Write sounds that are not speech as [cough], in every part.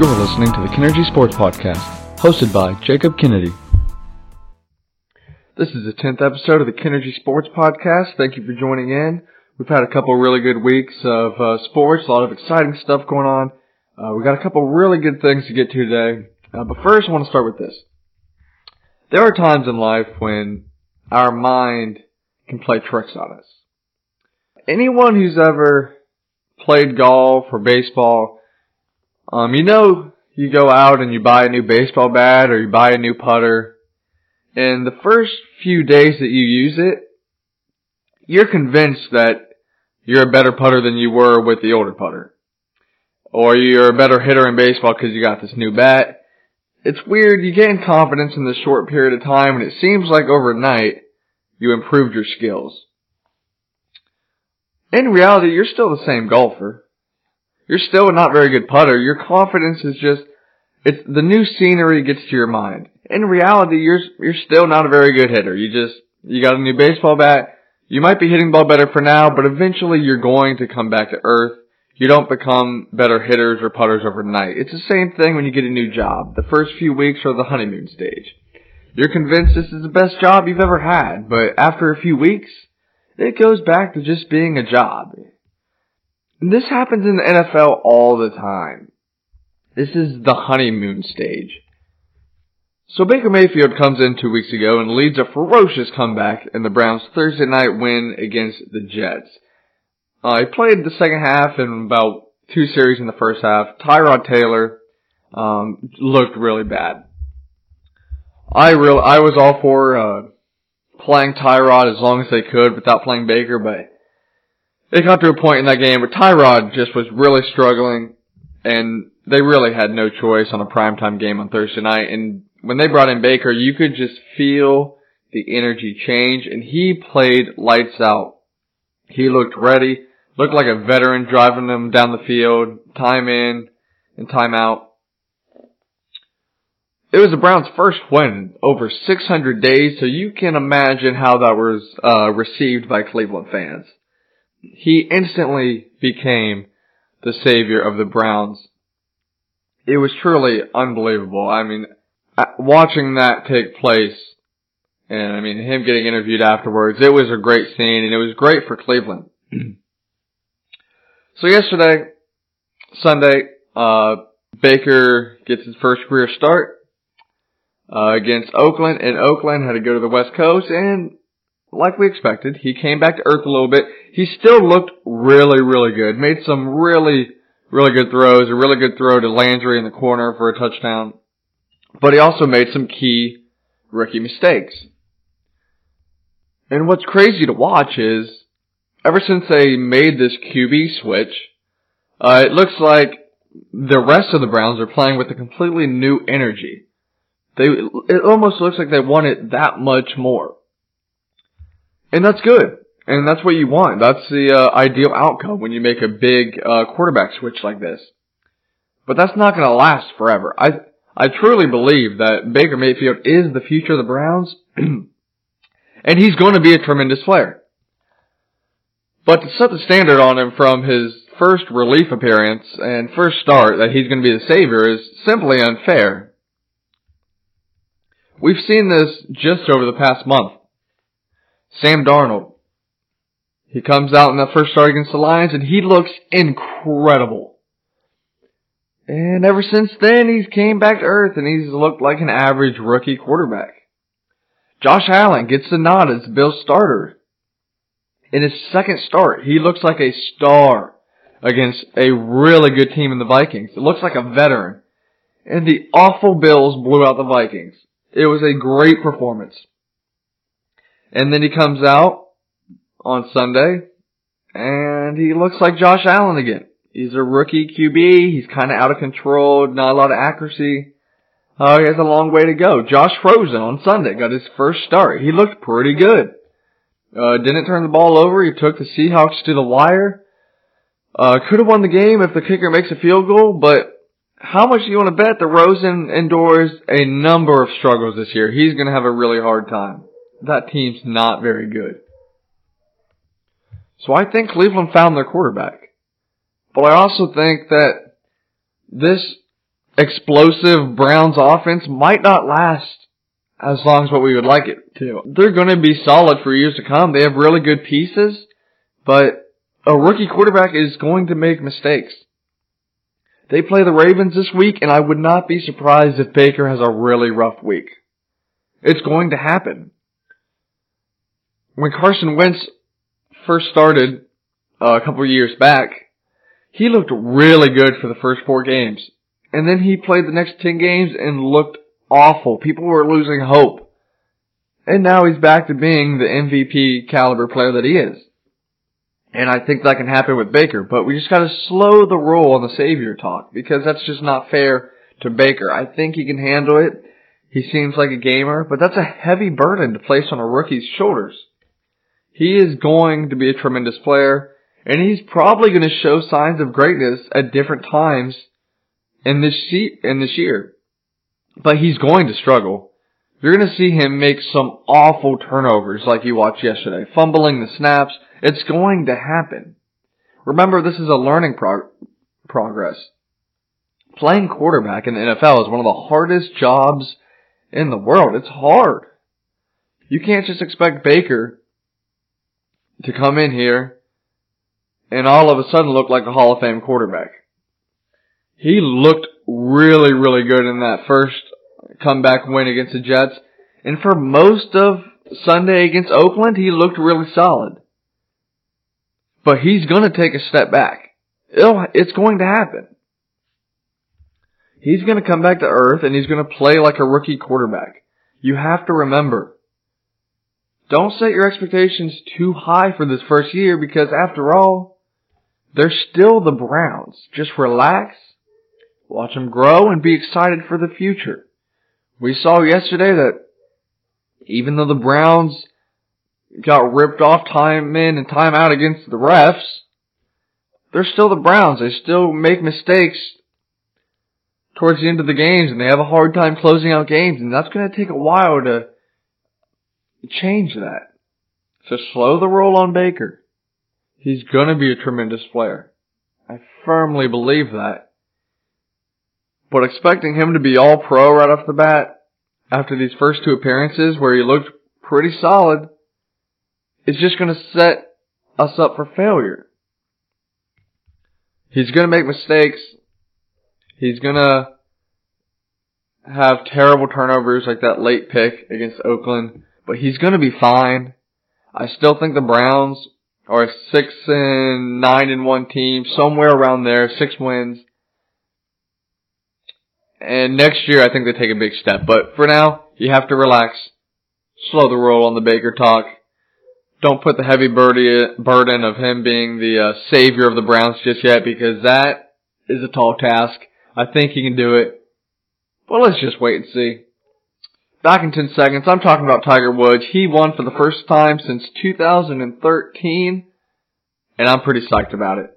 You're listening to the Kennergy Sports Podcast, hosted by Jacob Kennedy. This is the 10th episode of the Kennergy Sports Podcast. Thank you for joining in. We've had a couple really good weeks of uh, sports, a lot of exciting stuff going on. Uh, we got a couple really good things to get to today. Uh, but first, I want to start with this. There are times in life when our mind can play tricks on us. Anyone who's ever played golf or baseball um, you know, you go out and you buy a new baseball bat or you buy a new putter, and the first few days that you use it, you're convinced that you're a better putter than you were with the older putter. Or you're a better hitter in baseball because you got this new bat. It's weird, you gain confidence in this short period of time and it seems like overnight you improved your skills. In reality, you're still the same golfer you're still a not very good putter. Your confidence is just, it's, the new scenery gets to your mind. In reality, you're, you're still not a very good hitter. You just, you got a new baseball bat. You might be hitting ball better for now, but eventually you're going to come back to earth. You don't become better hitters or putters overnight. It's the same thing when you get a new job. The first few weeks are the honeymoon stage. You're convinced this is the best job you've ever had, but after a few weeks, it goes back to just being a job. This happens in the NFL all the time. This is the honeymoon stage. So Baker Mayfield comes in two weeks ago and leads a ferocious comeback in the Browns' Thursday night win against the Jets. Uh, he played the second half and about two series in the first half. Tyrod Taylor um, looked really bad. I real I was all for uh, playing Tyrod as long as they could without playing Baker, but it got to a point in that game where Tyrod just was really struggling, and they really had no choice on a primetime game on Thursday night. And when they brought in Baker, you could just feel the energy change, and he played lights out. He looked ready, looked like a veteran driving them down the field, time in and time out. It was the Browns' first win over 600 days, so you can imagine how that was uh, received by Cleveland fans he instantly became the savior of the Browns. It was truly unbelievable. I mean, watching that take place, and I mean, him getting interviewed afterwards, it was a great scene, and it was great for Cleveland. so yesterday, Sunday, uh, Baker gets his first career start, uh, against Oakland, and Oakland had to go to the West Coast, and like we expected. He came back to earth a little bit. He still looked really, really good. Made some really, really good throws. A really good throw to Landry in the corner for a touchdown. But he also made some key rookie mistakes. And what's crazy to watch is, ever since they made this QB switch, uh, it looks like the rest of the Browns are playing with a completely new energy. They, it almost looks like they want it that much more. And that's good. And that's what you want. That's the uh, ideal outcome when you make a big uh, quarterback switch like this. But that's not going to last forever. I I truly believe that Baker Mayfield is the future of the Browns, [clears throat] and he's going to be a tremendous player. But to set the standard on him from his first relief appearance and first start that he's going to be the savior is simply unfair. We've seen this just over the past month. Sam Darnold. He comes out in that first start against the Lions and he looks incredible. And ever since then, he's came back to earth and he's looked like an average rookie quarterback. Josh Allen gets the nod as the Bill's starter. In his second start, he looks like a star against a really good team in the Vikings. It looks like a veteran. And the awful Bills blew out the Vikings. It was a great performance. And then he comes out on Sunday and he looks like Josh Allen again. He's a rookie QB. He's kind of out of control, not a lot of accuracy. Uh, he has a long way to go. Josh Rosen on Sunday got his first start. He looked pretty good. Uh, didn't turn the ball over. He took the Seahawks to the wire. Uh, could have won the game if the kicker makes a field goal, but how much do you want to bet that Rosen endures a number of struggles this year? He's going to have a really hard time that team's not very good. So I think Cleveland found their quarterback. But I also think that this explosive Browns offense might not last as long as what we would like it to. They're going to be solid for years to come. They have really good pieces, but a rookie quarterback is going to make mistakes. They play the Ravens this week, and I would not be surprised if Baker has a really rough week. It's going to happen. When Carson Wentz first started uh, a couple years back, he looked really good for the first four games. And then he played the next 10 games and looked awful. People were losing hope. And now he's back to being the MVP caliber player that he is. And I think that can happen with Baker, but we just gotta slow the roll on the savior talk because that's just not fair to Baker. I think he can handle it. He seems like a gamer, but that's a heavy burden to place on a rookie's shoulders. He is going to be a tremendous player, and he's probably going to show signs of greatness at different times in this in this year. But he's going to struggle. You're going to see him make some awful turnovers like you watched yesterday, fumbling the snaps. It's going to happen. Remember, this is a learning prog- progress. Playing quarterback in the NFL is one of the hardest jobs in the world. It's hard. You can't just expect Baker to come in here and all of a sudden look like a Hall of Fame quarterback. He looked really, really good in that first comeback win against the Jets. And for most of Sunday against Oakland, he looked really solid. But he's going to take a step back. It'll, it's going to happen. He's going to come back to earth and he's going to play like a rookie quarterback. You have to remember, don't set your expectations too high for this first year because after all, they're still the Browns. Just relax, watch them grow, and be excited for the future. We saw yesterday that even though the Browns got ripped off time in and time out against the refs, they're still the Browns. They still make mistakes towards the end of the games and they have a hard time closing out games and that's going to take a while to change that. So slow the roll on Baker. He's going to be a tremendous player. I firmly believe that. But expecting him to be all pro right off the bat after these first two appearances where he looked pretty solid is just going to set us up for failure. He's going to make mistakes. He's going to have terrible turnovers like that late pick against Oakland, but he's going to be fine. I still think the Browns are a six and nine and one team, somewhere around there, six wins. And next year, I think they take a big step. But for now, you have to relax, slow the roll on the Baker talk. Don't put the heavy burden of him being the uh, savior of the Browns just yet, because that is a tall task. I think he can do it. But let's just wait and see. Back in 10 seconds, I'm talking about Tiger Woods. He won for the first time since 2013, and I'm pretty psyched about it.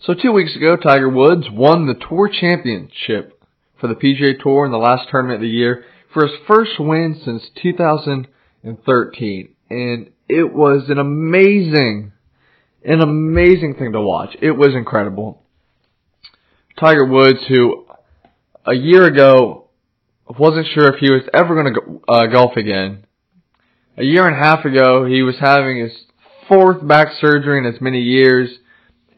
So two weeks ago, Tiger Woods won the Tour Championship for the PGA Tour in the last tournament of the year for his first win since 2013. And it was an amazing, an amazing thing to watch. It was incredible. Tiger Woods, who a year ago wasn't sure if he was ever going to go, uh, golf again. A year and a half ago, he was having his fourth back surgery in as many years.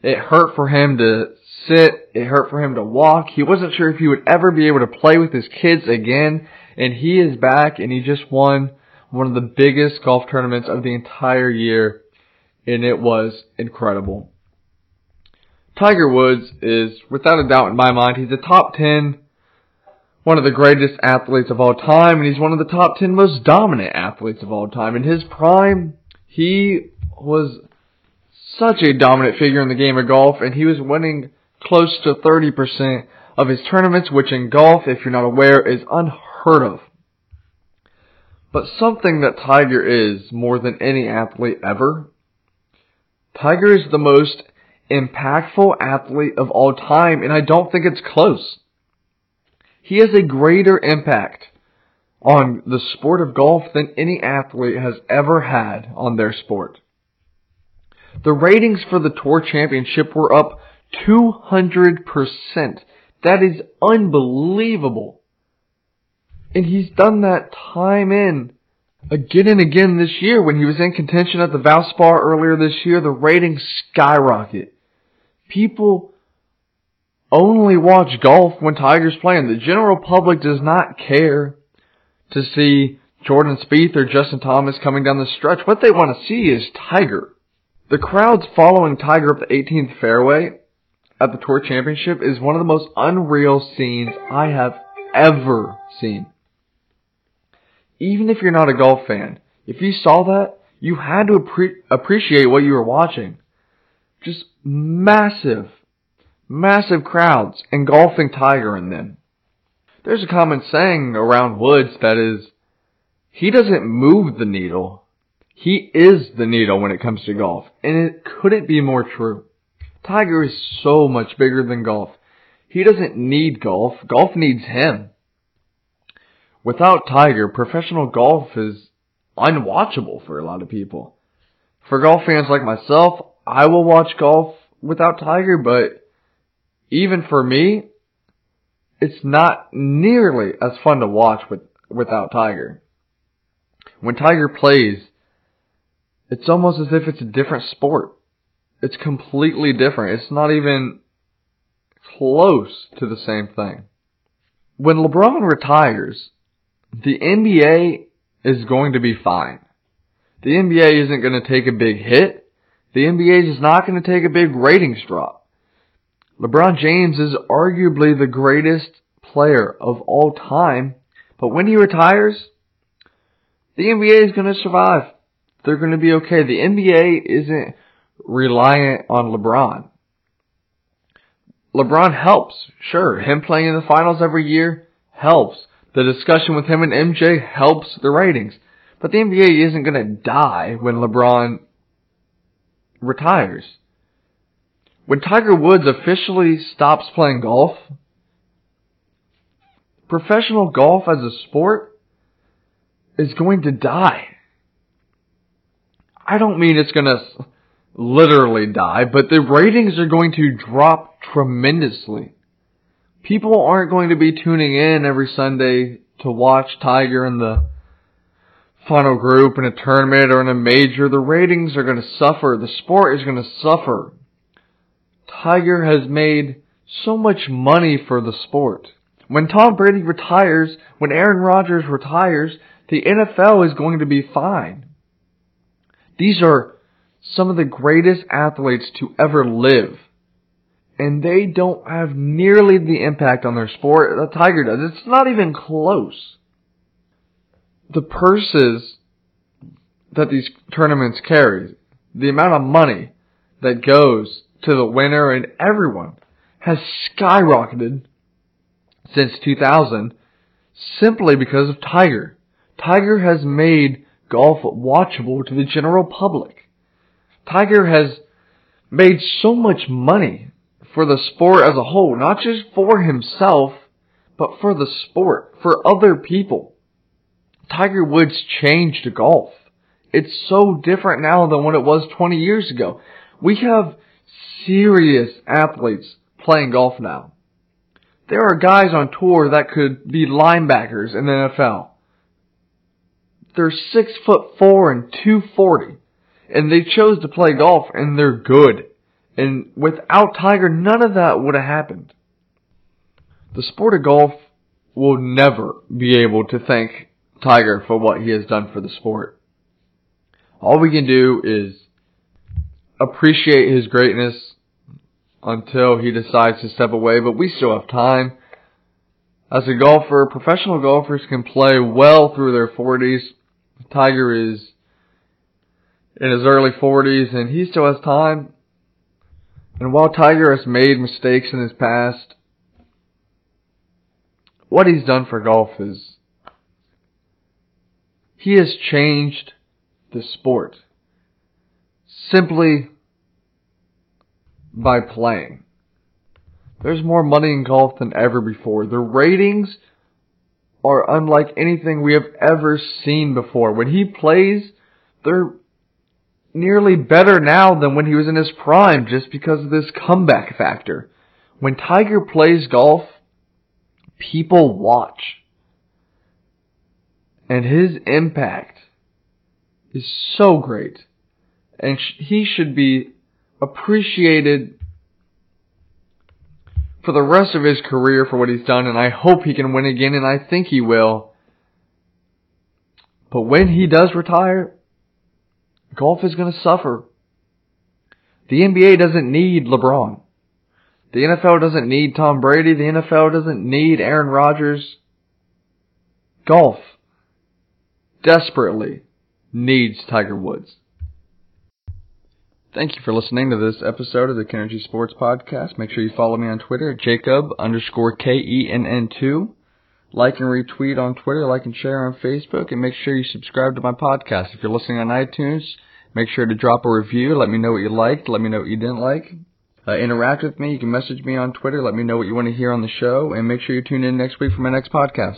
It hurt for him to sit. It hurt for him to walk. He wasn't sure if he would ever be able to play with his kids again. And he is back and he just won one of the biggest golf tournaments of the entire year. And it was incredible. Tiger Woods is, without a doubt in my mind, he's a top 10, one of the greatest athletes of all time, and he's one of the top 10 most dominant athletes of all time. In his prime, he was such a dominant figure in the game of golf, and he was winning close to 30% of his tournaments, which in golf, if you're not aware, is unheard of. But something that Tiger is more than any athlete ever, Tiger is the most impactful athlete of all time, and I don't think it's close. He has a greater impact on the sport of golf than any athlete has ever had on their sport. The ratings for the Tour Championship were up 200%. That is unbelievable. And he's done that time in again and again this year. When he was in contention at the Valspar earlier this year, the ratings skyrocket. People only watch golf when Tiger's playing. The general public does not care to see Jordan Spieth or Justin Thomas coming down the stretch. What they want to see is Tiger. The crowds following Tiger up the 18th fairway at the Tour Championship is one of the most unreal scenes I have ever seen. Even if you're not a golf fan, if you saw that, you had to appre- appreciate what you were watching. Just massive, massive crowds engulfing Tiger in them. There's a common saying around Woods that is, he doesn't move the needle. He is the needle when it comes to golf. And it couldn't be more true. Tiger is so much bigger than golf. He doesn't need golf. Golf needs him. Without Tiger, professional golf is unwatchable for a lot of people. For golf fans like myself, I will watch golf without Tiger, but even for me, it's not nearly as fun to watch with, without Tiger. When Tiger plays, it's almost as if it's a different sport. It's completely different. It's not even close to the same thing. When LeBron retires, the NBA is going to be fine. The NBA isn't going to take a big hit. The NBA is not going to take a big ratings drop. LeBron James is arguably the greatest player of all time, but when he retires, the NBA is going to survive. They're going to be okay. The NBA isn't reliant on LeBron. LeBron helps, sure. Him playing in the finals every year helps. The discussion with him and MJ helps the ratings. But the NBA isn't going to die when LeBron retires. When Tiger Woods officially stops playing golf, professional golf as a sport is going to die. I don't mean it's going to literally die, but the ratings are going to drop tremendously. People aren't going to be tuning in every Sunday to watch Tiger in the final group in a tournament or in a major. The ratings are going to suffer. The sport is going to suffer. Tiger has made so much money for the sport. When Tom Brady retires, when Aaron Rodgers retires, the NFL is going to be fine. These are some of the greatest athletes to ever live. And they don't have nearly the impact on their sport that Tiger does. It's not even close. The purses that these tournaments carry, the amount of money that goes to the winner and everyone has skyrocketed since 2000 simply because of Tiger. Tiger has made golf watchable to the general public. Tiger has made so much money for the sport as a whole, not just for himself, but for the sport, for other people. Tiger Woods changed golf. It's so different now than what it was 20 years ago. We have serious athletes playing golf now. There are guys on tour that could be linebackers in the NFL. They're six foot four and 240. And they chose to play golf and they're good. And without Tiger, none of that would have happened. The sport of golf will never be able to thank Tiger for what he has done for the sport. All we can do is appreciate his greatness until he decides to step away, but we still have time. As a golfer, professional golfers can play well through their 40s. Tiger is in his early 40s and he still has time. And while Tiger has made mistakes in his past, what he's done for golf is he has changed the sport simply by playing. There's more money in golf than ever before. The ratings are unlike anything we have ever seen before. When he plays, they're nearly better now than when he was in his prime just because of this comeback factor. When Tiger plays golf, people watch. And his impact is so great. And sh- he should be appreciated for the rest of his career for what he's done, and I hope he can win again, and I think he will. But when he does retire, golf is going to suffer. The NBA doesn't need LeBron. The NFL doesn't need Tom Brady. The NFL doesn't need Aaron Rodgers. Golf desperately needs Tiger Woods. Thank you for listening to this episode of the Kennergy Sports Podcast. Make sure you follow me on Twitter at Jacob underscore K-E-N-N-2. Like and retweet on Twitter, like and share on Facebook, and make sure you subscribe to my podcast. If you're listening on iTunes, make sure to drop a review. Let me know what you liked. Let me know what you didn't like. Uh, interact with me. You can message me on Twitter. Let me know what you want to hear on the show. And make sure you tune in next week for my next podcast.